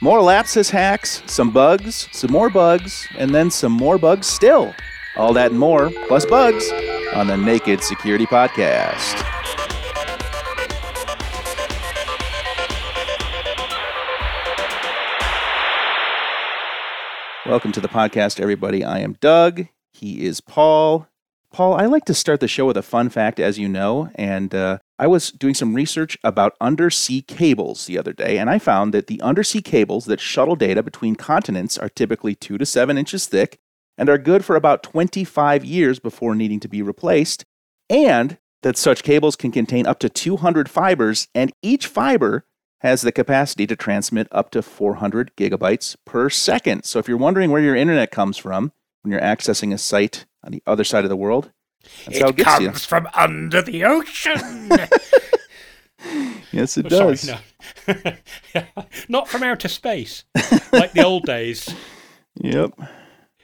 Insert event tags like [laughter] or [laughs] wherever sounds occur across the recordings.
More lapsus hacks, some bugs, some more bugs, and then some more bugs still. All that and more, plus bugs, on the Naked Security Podcast. Welcome to the podcast, everybody. I am Doug. He is Paul. Paul, I like to start the show with a fun fact, as you know, and uh, I was doing some research about undersea cables the other day, and I found that the undersea cables that shuttle data between continents are typically two to seven inches thick and are good for about 25 years before needing to be replaced, and that such cables can contain up to 200 fibers, and each fiber has the capacity to transmit up to 400 gigabytes per second. So if you're wondering where your internet comes from when you're accessing a site on the other side of the world, that's it how it comes you. from under the ocean. [laughs] Yes, it Oh, does. Sorry, no. [laughs] Not from outer space, like the old days. Yep.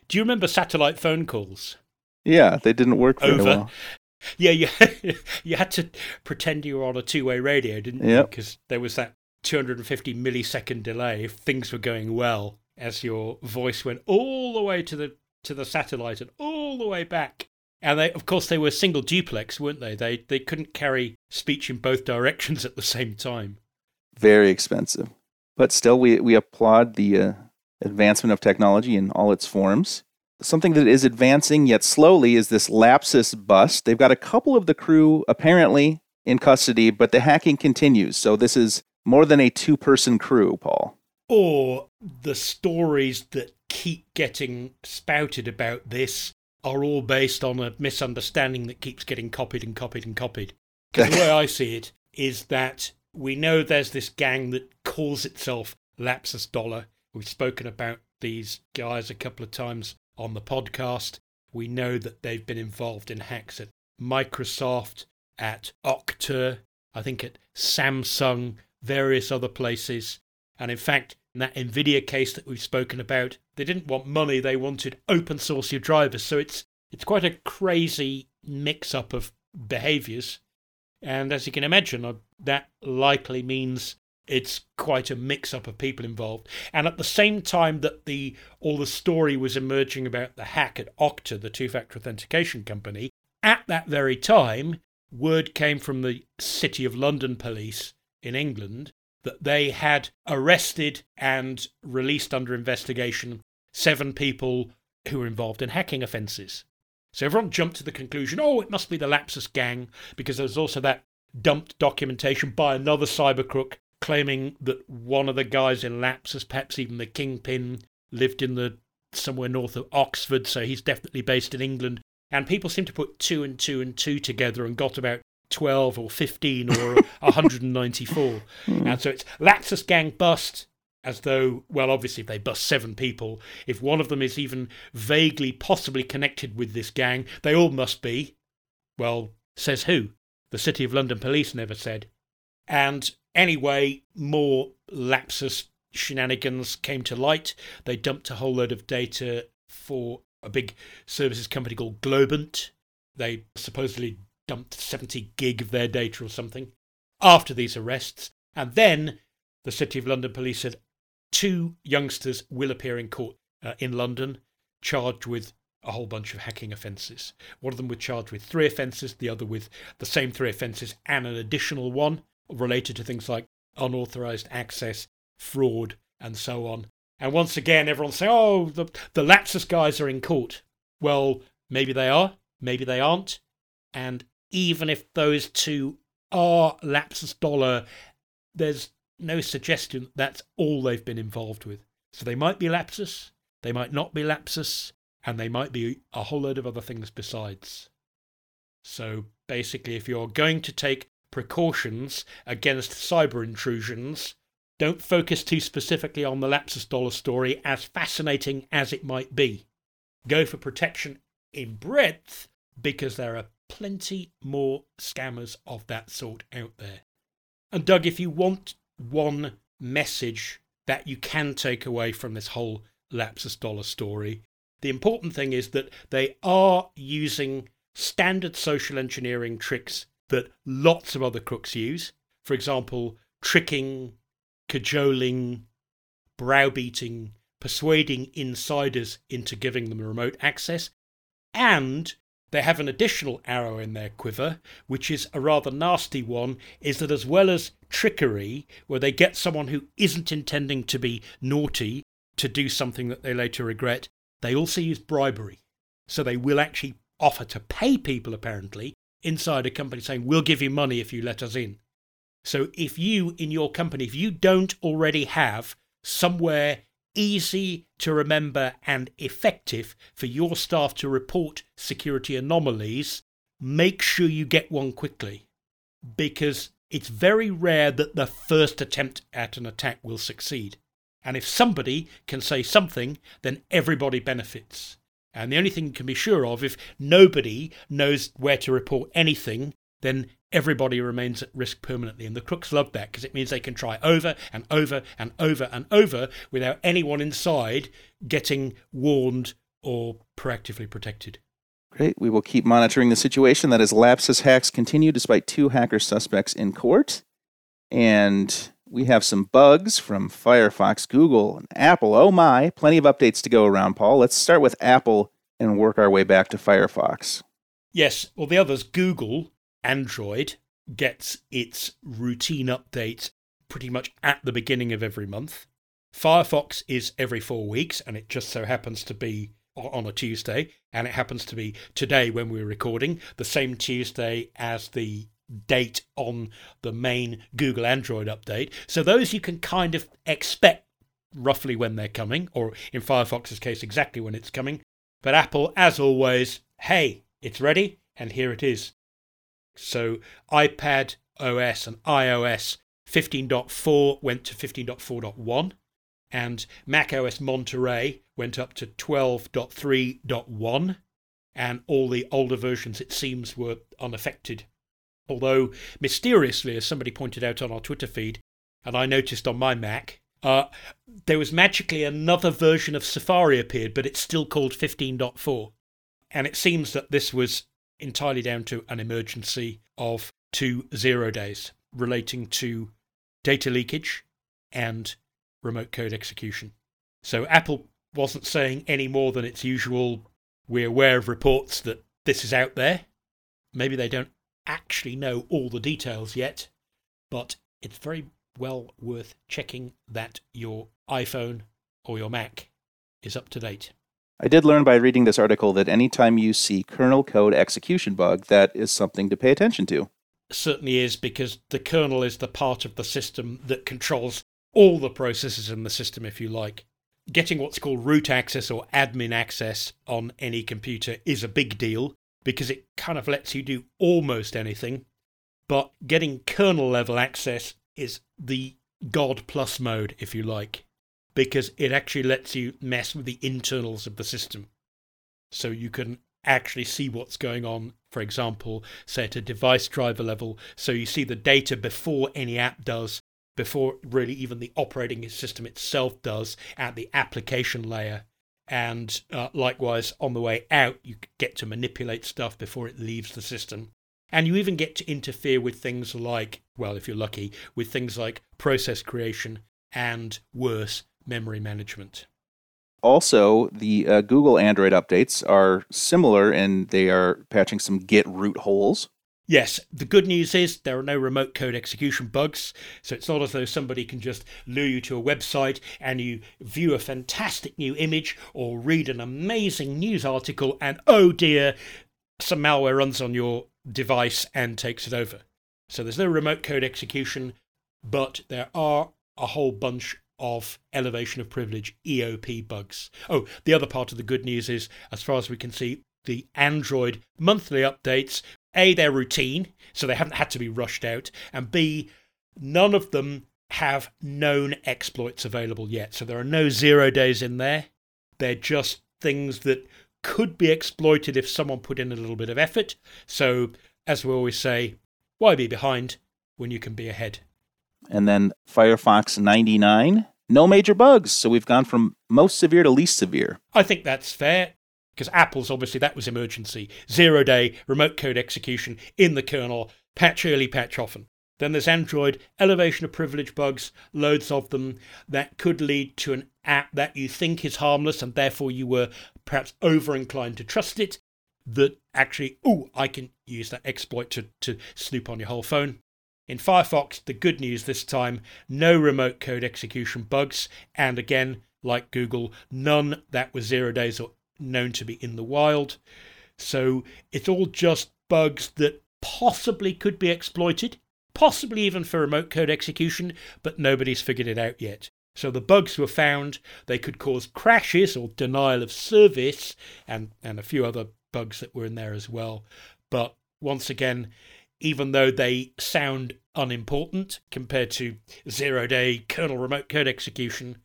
Do you remember satellite phone calls? Yeah, they didn't work very Over. well. [laughs] Yeah, you you had to pretend you were on a two-way radio, didn't you? Yep. Because there was that 250 millisecond delay if things were going well, as your voice went all the way to the to the satellite and all the way back. And they, of course, they were single duplex, weren't they? They they couldn't carry speech in both [laughs] directions at the same time. Very expensive. But still, we, we applaud the uh, advancement of technology in all its forms. Something that is advancing yet slowly is this Lapsus bust. They've got a couple of the crew apparently in custody, but the hacking continues. So this is more than a two person crew, Paul. or the stories that keep getting spouted about this are all based on a misunderstanding that keeps getting copied and copied and copied. [laughs] 'Cause the way I see it is that we know there's this gang that calls itself Lapsus Dollar. We've spoken about these guys a couple of times on the podcast. We know that they've been involved in hacks at Microsoft, at Okta, I think at Samsung, various other places. And in fact, in that Nvidia case that we've spoken about, they didn't want money, they wanted open source your drivers. So it's it's quite a crazy mix up of behaviors. And as you can imagine, uh, that likely means it's quite a mix up of people involved. And at the same time that the all the story was emerging about the hack at Okta, the two-factor authentication company, at that very time, word came from the City of London police in England that they had arrested and released under investigation seven people who were involved in hacking offences. So everyone jumped to the conclusion, oh, it must be the Lapsus gang, because there was also that dumped documentation by another cyber crook claiming that one of the guys in Lapsus, perhaps even the kingpin, lived in the somewhere north of Oxford, so he's definitely based in England. And people seem to put two and two and two together and got about 12 or 15 or 194. [laughs] Hmm. And so it's Lapsus gang bust, as though, well, obviously, if they bust seven people, if one of them is even vaguely possibly connected with this gang, they all must be. Well, says who? The City of London Police never said. And anyway, more lapsus shenanigans came to light. They dumped a whole load of data for a big services company called Globant. They supposedly dumped 70 gig of their data or something after these arrests. And then the City of London Police said two youngsters will appear in court uh, in London charged with a whole bunch of hacking offences. One of them was charged with three offences, the other with the same three offences and an additional one related to things like unauthorised access, fraud, and so on. And once again, everyone's saying, oh, the, the Lapsus guys are in court. Well, maybe they are, maybe they aren't. And even if those two are Lapsus Dollar, there's no suggestion that that's all they've been involved with. So they might be Lapsus, they might not be Lapsus, and they might be a whole load of other things besides. So basically, if you're going to take precautions against cyber intrusions, don't focus too specifically on the Lapsus Dollar story, as fascinating as it might be. Go for protection in breadth, because there are plenty more scammers of that sort out there. And Doug, if you want one message that you can take away from this whole Lapsus Dollar story, the important thing is that they are using standard social engineering tricks that lots of other crooks use. For example, tricking, cajoling, browbeating, persuading insiders into giving them remote access. And they have an additional arrow in their quiver, which is a rather nasty one, is that as well as trickery, where they get someone who isn't intending to be naughty to do something that they later regret, they also use bribery. So they will actually offer to pay people, apparently, inside a company saying, We'll give you money if you let us in. So if you, in your company, if you don't already have somewhere easy to remember and effective for your staff to report security anomalies, make sure you get one quickly. Because it's very rare that the first attempt at an attack will succeed. And if somebody can say something, then everybody benefits. And the only thing you can be sure of, if nobody knows where to report anything, then everybody remains at risk permanently. And the crooks love that because it means they can try over and over and over and over without anyone inside getting warned or proactively protected. Great. We will keep monitoring the situation that as lapsus hacks continue despite two hacker suspects in court. And we have some bugs from Firefox, Google, and Apple. Oh my, plenty of updates to go around, Paul. Let's start with Apple and work our way back to Firefox. Yes, well, the others, Google, Android, gets its routine updates pretty much at the beginning of every month. Firefox is every four weeks, and it just so happens to be on a Tuesday, and it happens to be today when we're recording, the same Tuesday as the date on the main Google Android update. So those you can kind of expect roughly when they're coming, or in Firefox's case, exactly when it's coming. But Apple, as always, hey, it's ready, and here it is. So iPad OS and iOS 15.4 went to 15.4.1, and Mac OS Monterey went up to 12.3.1, and all the older versions, it seems, were unaffected Although, mysteriously, as somebody pointed out on our Twitter feed, and I noticed on my Mac, uh, there was magically another version of Safari appeared, but it's still called 15.4. And it seems that this was entirely down to an emergency of two zero days relating to data leakage and remote code execution. So Apple wasn't saying any more than its usual, we're aware of reports that this is out there. Maybe they don't actually know all the details yet, but it's very well worth checking that your iPhone or your Mac is up to date. I did learn by reading this article that anytime you see kernel code execution bug, that is something to pay attention to. Certainly is because the kernel is the part of the system that controls all the processes in the system, if you like. Getting what's called root access or admin access on any computer is a big deal because it kind of lets you do almost anything. But getting kernel level access is the God plus mode, if you like, because it actually lets you mess with the internals of the system. So you can actually see what's going on, for example, say at a device driver level. So you see the data before any app does, before really even the operating system itself does at the application layer and uh, likewise on the way out you get to manipulate stuff before it leaves the system and you even get to interfere with things like well if you're lucky with things like process creation and worse memory management also the uh, google android updates are similar and they are patching some git root holes Yes, the good news is there are no remote code execution bugs, so it's not as though somebody can just lure you to a website and you view a fantastic new image or read an amazing news article and oh dear, some malware runs on your device and takes it over. So there's no remote code execution, but there are a whole bunch of elevation of privilege EOP bugs. Oh, the other part of the good news is, as far as we can see, the Android monthly updates a, they're routine, so they haven't had to be rushed out, and B, none of them have known exploits available yet. So there are no zero days in there. They're just things that could be exploited if someone put in a little bit of effort. So, as we always say, why be behind when you can be ahead? And then Firefox 99, no major bugs. So we've gone from most severe to least severe. I think that's fair because Apple's obviously that was emergency. Zero day, remote code execution in the kernel, patch early, patch often. Then there's Android, elevation of privilege bugs, loads of them that could lead to an app that you think is harmless and therefore you were perhaps over inclined to trust it. That actually, oh, I can use that exploit to, to snoop on your whole phone. In Firefox, the good news this time no remote code execution bugs, and again, like Google, none that were zero days or known to be in the wild. So it's all just bugs that possibly could be exploited, possibly even for remote code execution, but nobody's figured it out yet. So the bugs were found, they could cause crashes or denial of service, and, and a few other bugs that were in there as well. But once again, even though they sound unimportant compared to zero day kernel remote code execution,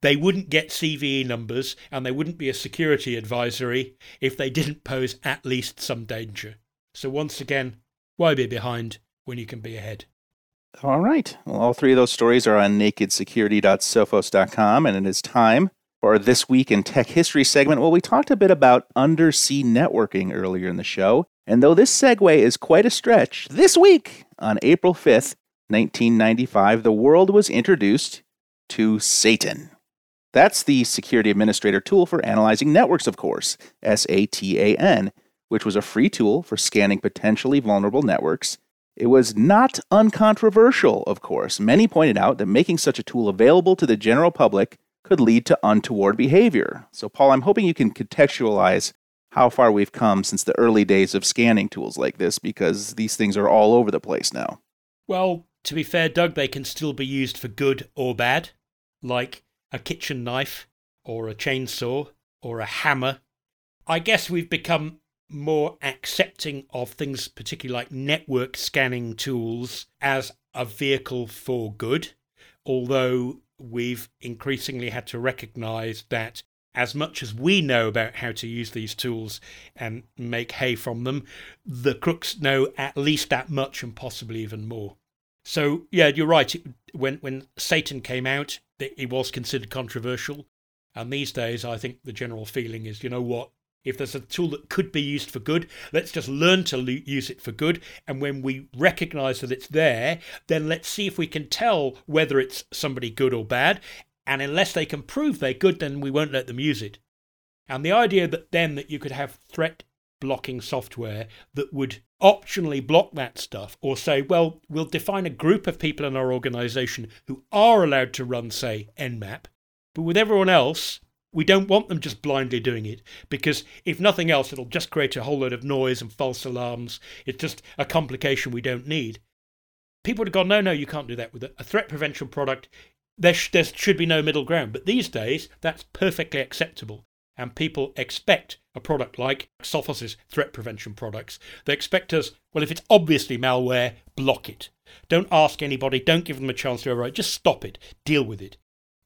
they wouldn't get CVE numbers and they wouldn't be a security advisory if they didn't pose at least some danger. So, once again, why be behind when you can be ahead? All right. Well, all three of those stories are on nakedsecurity.sophos.com, and it is time for This Week in Tech History segment. Well, we talked a bit about undersea networking earlier in the show, and though this segue is quite a stretch, this week, on April 5th, 1995, the world was introduced to Satan. That's the Security Administrator tool for analyzing networks, of course, S A T A N, which was a free tool for scanning potentially vulnerable networks. It was not uncontroversial, of course. Many pointed out that making such a tool available to the general public could lead to untoward behavior. So, Paul, I'm hoping you can contextualize how far we've come since the early days of scanning tools like this, because these things are all over the place now. Well, to be fair, Doug, they can still be used for good or bad, like a kitchen knife or a chainsaw or a hammer. I guess we've become more accepting of things, particularly like network scanning tools, as a vehicle for good, although we've increasingly had to recognize that as much as we know about how to use these tools and make hay from them, the crooks know at least that much and possibly even more. So, yeah, you're right. when, when Satan came out, it was considered controversial. And these days, I think the general feeling is you know what? If there's a tool that could be used for good, let's just learn to use it for good. And when we recognize that it's there, then let's see if we can tell whether it's somebody good or bad. And unless they can prove they're good, then we won't let them use it. And the idea that then that you could have threat blocking software that would optionally block that stuff or say, well, we'll define a group of people in our organization who are allowed to run, say, Nmap, but with everyone else, we don't want them just blindly doing it because, if nothing else, it'll just create a whole load of noise and false alarms. It's just a complication we don't need. People would have gone, no, no, you can't do that with a threat prevention product. There, sh- there should be no middle ground. But these days, that's perfectly acceptable. And people expect a product like Sophos' threat prevention products. They expect us, well, if it's obviously malware, block it. Don't ask anybody, don't give them a chance to overwrite, just stop it, deal with it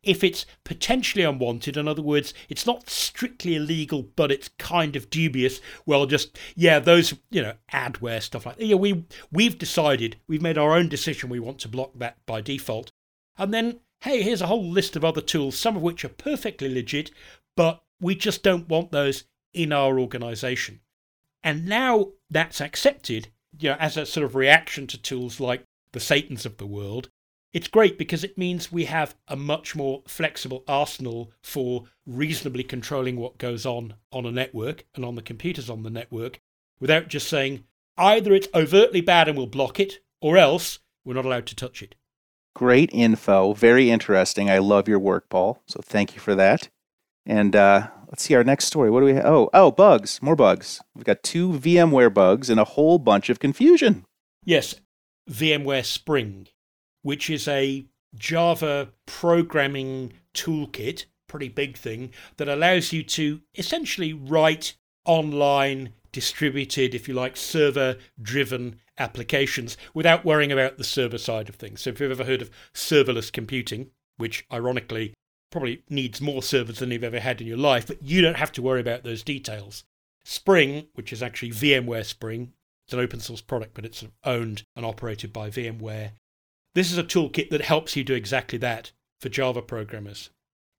if it's potentially unwanted, in other words, it's not strictly illegal, but it's kind of dubious, well, just, yeah, those, you know, adware, stuff like that. Yeah, we, we've decided, we've made our own decision we want to block that by default. And then, hey, here's a whole list of other tools, some of which are perfectly legit, but we just don't want those in our organization. And now that's accepted, you know, as a sort of reaction to tools like the Satans of the world, it's great because it means we have a much more flexible arsenal for reasonably controlling what goes on on a network and on the computers on the network without just saying either it's overtly bad and we'll block it or else we're not allowed to touch it. Great info. Very interesting. I love your work, Paul. So thank you for that. And uh, let's see our next story. What do we have? Oh, oh, bugs. More bugs. We've got two VMware bugs and a whole bunch of confusion. Yes, VMware Spring which is a Java programming toolkit, pretty big thing, that allows you to essentially write online, distributed, if you like, server driven applications without worrying about the server side of things. So, if you've ever heard of serverless computing, which ironically probably needs more servers than you've ever had in your life, but you don't have to worry about those details. Spring, which is actually VMware Spring, it's an open source product, but it's owned and operated by VMware, this is a toolkit that helps you do exactly that for Java programmers.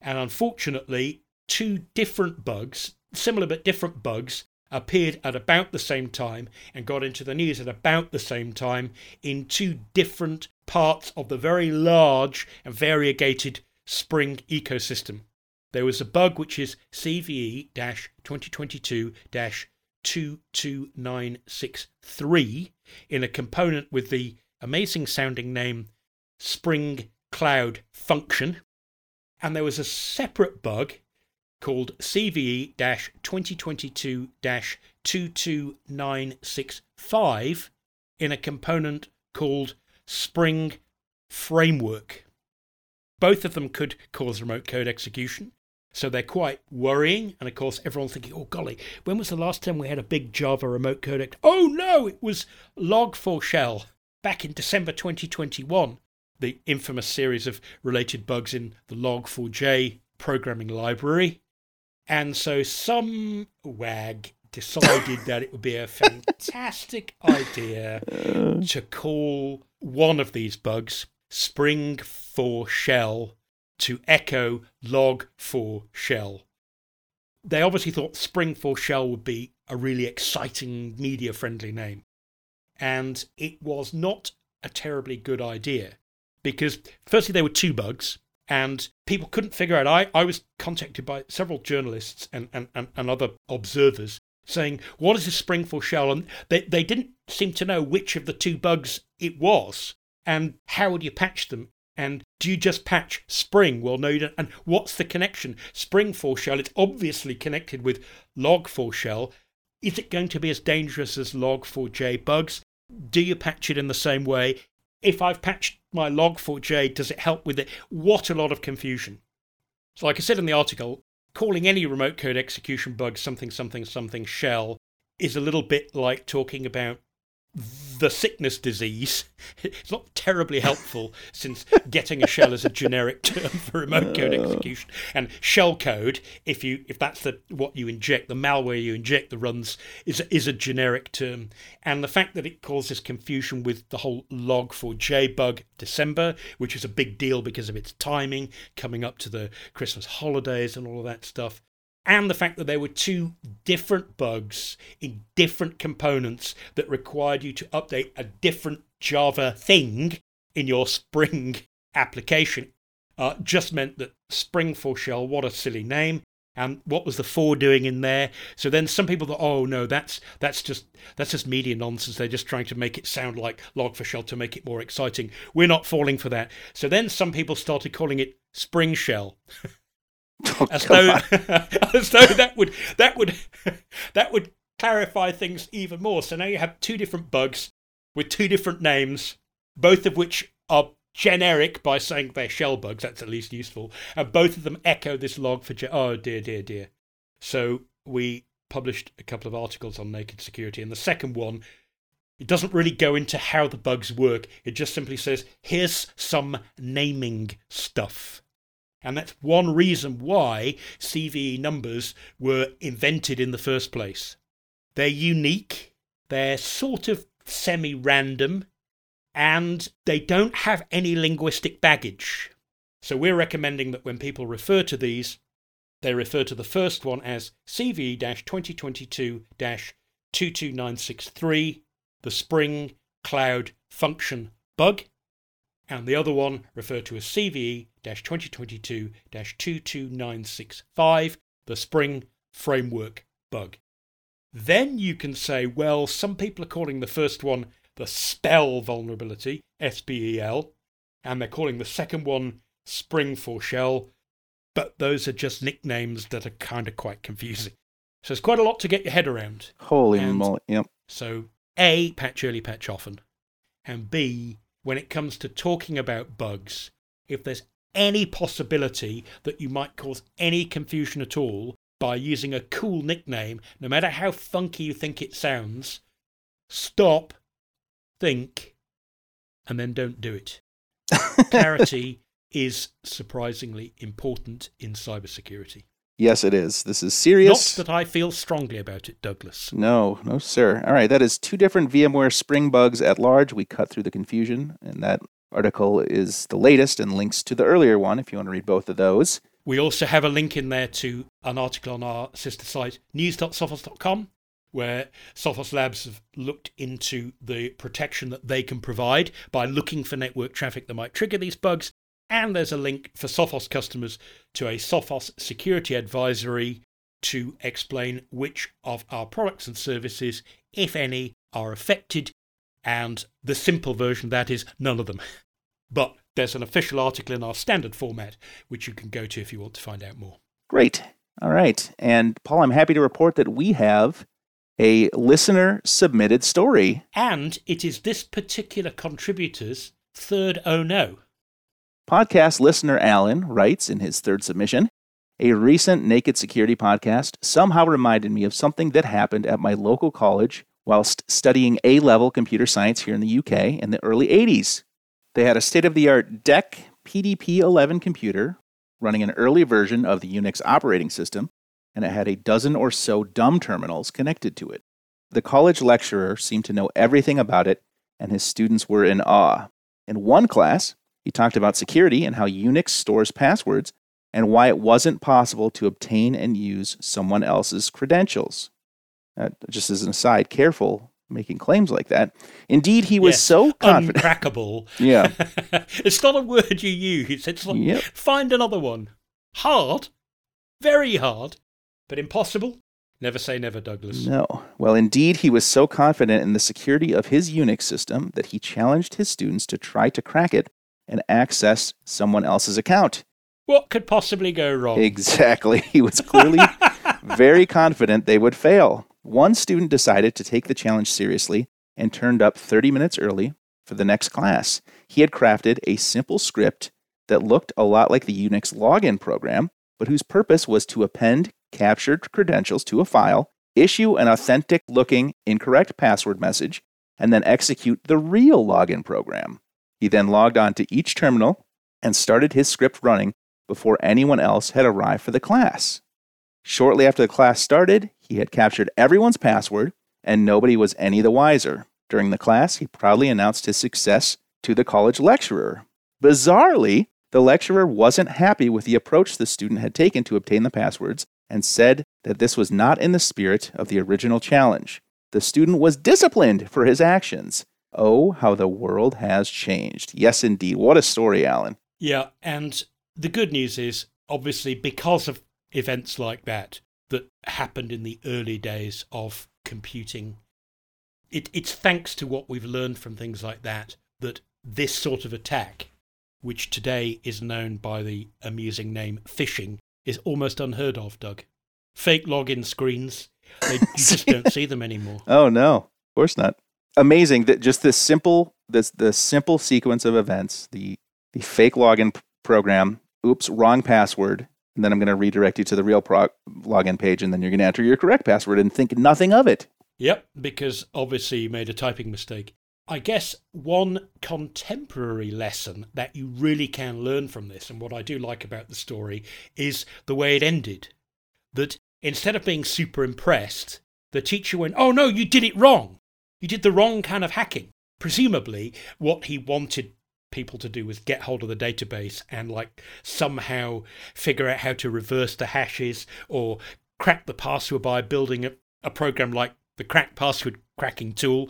And unfortunately, two different bugs, similar but different bugs, appeared at about the same time and got into the news at about the same time in two different parts of the very large and variegated Spring ecosystem. There was a bug which is CVE 2022 22963 in a component with the amazing sounding name Spring Cloud Function. And there was a separate bug called CVE 2022 22965 in a component called Spring Framework. Both of them could cause remote code execution. So they're quite worrying. And of course, everyone's thinking, oh, golly, when was the last time we had a big Java remote code? Oh, no, it was Log4Shell back in December 2021. The infamous series of related bugs in the Log4j programming library. And so some wag decided that it would be a fantastic [laughs] idea to call one of these bugs Spring for Shell to echo log for shell. They obviously thought Spring for Shell would be a really exciting media friendly name. And it was not a terribly good idea because, firstly, there were two bugs and people couldn't figure out. I, I was contacted by several journalists and, and, and, and other observers saying, What is this Spring for Shell? And they, they didn't seem to know which of the two bugs it was and how would you patch them and do you just patch Spring? Well, no, you don't. And what's the connection? Spring 4 shell, it's obviously connected with log 4 shell. Is it going to be as dangerous as log4j bugs? Do you patch it in the same way? If I've patched my log4j, does it help with it? What a lot of confusion. So, like I said in the article, calling any remote code execution bug something, something, something shell is a little bit like talking about the sickness disease. [laughs] It's not terribly helpful [laughs] since getting a shell is a generic term [laughs] for remote code uh. execution. And shell code, if you if that's the what you inject, the malware you inject the runs is is a generic term. And the fact that it causes confusion with the whole log for J bug December, which is a big deal because of its timing, coming up to the Christmas holidays and all of that stuff and the fact that there were two different bugs in different components that required you to update a different Java thing in your Spring application uh, just meant that Spring for Shell, what a silly name. And what was the four doing in there? So then some people thought, oh no, that's that's just that's just media nonsense. They're just trying to make it sound like log for shell to make it more exciting. We're not falling for that. So then some people started calling it Spring Shell. [laughs] Oh, as though [laughs] as though that would that would [laughs] that would clarify things even more. So now you have two different bugs with two different names, both of which are generic by saying they're shell bugs. That's at least useful, and both of them echo this log for. Ge- oh dear, dear, dear. So we published a couple of articles on naked security, and the second one. It doesn't really go into how the bugs work. It just simply says, here's some naming stuff. And that's one reason why CVE numbers were invented in the first place. They're unique, they're sort of semi random, and they don't have any linguistic baggage. So we're recommending that when people refer to these, they refer to the first one as CVE 2022 22963, the Spring Cloud Function Bug, and the other one referred to as CVE 2022 22965, the Spring Framework Bug. Then you can say, well, some people are calling the first one the Spell vulnerability, SpEL, and they're calling the second one Spring for Shell, but those are just nicknames that are kind of quite confusing. So it's quite a lot to get your head around. Holy moly, yep. So, A, patch early, patch often, and B, when it comes to talking about bugs, if there's any possibility that you might cause any confusion at all by using a cool nickname, no matter how funky you think it sounds, stop, think, and then don't do it. [laughs] Clarity is surprisingly important in cybersecurity. Yes, it is. This is serious. Not that I feel strongly about it, Douglas. No, no, sir. All right, that is two different VMware Spring bugs at large. We cut through the confusion, and that article is the latest and links to the earlier one if you want to read both of those. We also have a link in there to an article on our sister site, news.sophos.com, where Sophos Labs have looked into the protection that they can provide by looking for network traffic that might trigger these bugs. And there's a link for Sophos customers to a Sophos security advisory to explain which of our products and services, if any, are affected. And the simple version of that is none of them. [laughs] But there's an official article in our standard format, which you can go to if you want to find out more. Great. All right. And Paul, I'm happy to report that we have a listener submitted story. And it is this particular contributor's third oh no. Podcast listener Alan writes in his third submission A recent Naked Security podcast somehow reminded me of something that happened at my local college whilst studying A level computer science here in the UK in the early 80s. They had a state of the art DEC PDP 11 computer running an early version of the Unix operating system, and it had a dozen or so dumb terminals connected to it. The college lecturer seemed to know everything about it, and his students were in awe. In one class, he talked about security and how Unix stores passwords and why it wasn't possible to obtain and use someone else's credentials. Uh, just as an aside, careful making claims like that. Indeed, he was Yes, so confident. Uncrackable. [laughs] yeah, [laughs] it's not a word you use. It's like, Yep. find another one. Hard. Very hard. But impossible? Never say never, Douglas. no. Well, indeed, he was so confident in the security of his Unix system that he challenged his students to try to crack it and access someone else's account. What could possibly go wrong? Exactly. He was [laughs] clearly very confident they would fail. One student decided to take the challenge seriously and turned up 30 minutes early for the next class. He had crafted a simple script that looked a lot like the Unix login program, but whose purpose was to append captured credentials to a file, issue an authentic looking incorrect password message, and then execute the real login program. He then logged on to each terminal and started his script running before anyone else had arrived for the class. Shortly after the class started, he had captured everyone's password, and nobody was any the wiser. During the class, he proudly announced his success to the college lecturer. Bizarrely, the lecturer wasn't happy with the approach the student had taken to obtain the passwords and said that this was not in the spirit of the original challenge. The student was disciplined for his actions. Oh, how the world has changed. Yes, indeed. What a story, Alan. Yeah, and the good news is obviously because of events like that that happened in the early days of computing, it, it's thanks to what we've learned from things like that that this sort of attack, which today is known by the amusing name phishing, is almost unheard of, Doug. Fake login screens, they, you just [laughs] don't see them anymore. Oh no, of course not. Amazing that just this simple this the simple sequence of events, the the fake login program, oops, wrong password, and then I'm going to redirect you to the real pro- login page and then you're going to enter your correct password and think nothing of it. Yep, because obviously you made a typing mistake. I guess one contemporary lesson that you really can learn from this, and what I do like about the story, is the way it ended. That instead of being super impressed, the teacher went, Oh no, you did it wrong. You did the wrong kind of hacking. Presumably, what he wanted people to do was get hold of the database and, like, somehow figure out how to reverse the hashes or crack the password by building a, a program like the crack password cracking tool,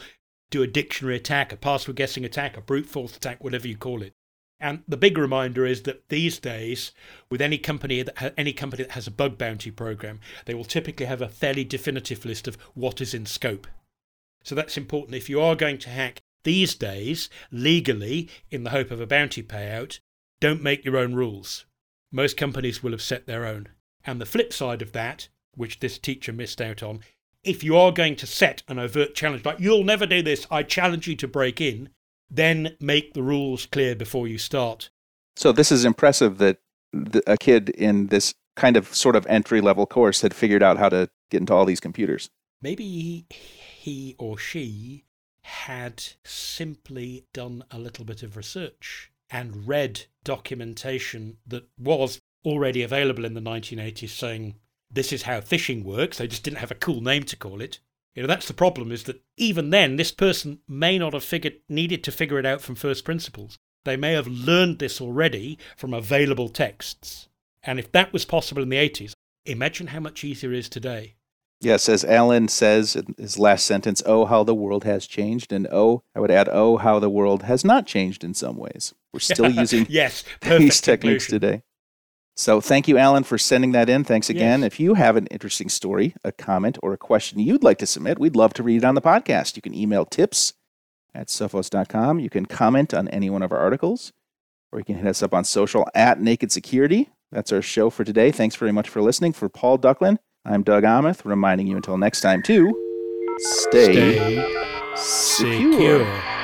do a dictionary attack, a password guessing attack, a brute force attack, whatever you call it. And the big reminder is that these days, with any company that ha- any company that has a bug bounty program, they will typically have a fairly definitive list of what is in scope. So that's important. If you are going to hack these days legally in the hope of a bounty payout, don't make your own rules. Most companies will have set their own. And the flip side of that, which this teacher missed out on, if you are going to set an overt challenge, like you'll never do this, I challenge you to break in, then make the rules clear before you start. So this is impressive that the, a kid in this kind of sort of entry level course had figured out how to get into all these computers. Maybe he or she had simply done a little bit of research and read documentation that was already available in the 1980s saying this is how phishing works. They just didn't have a cool name to call it. You know, that's the problem is that even then, this person may not have figured, needed to figure it out from first principles. They may have learned this already from available texts. And if that was possible in the 80s, imagine how much easier it is today. Yes, as Alan says in his last sentence, oh, how the world has changed. And oh, I would add, oh, how the world has not changed in some ways. We're [laughs] still using yes, these techniques today. So thank you, Alan, for sending that in. Thanks again. Yes. If you have an interesting story, a comment, or a question you'd like to submit, we'd love to read it on the podcast. You can email tips at sophos.com. You can comment on any one of our articles, or you can hit us up on social at Naked Security. That's our show for today. Thanks very much for listening. For Paul Ducklin, I'm Doug Aamoth, reminding you until next time to stay, stay secure. secure.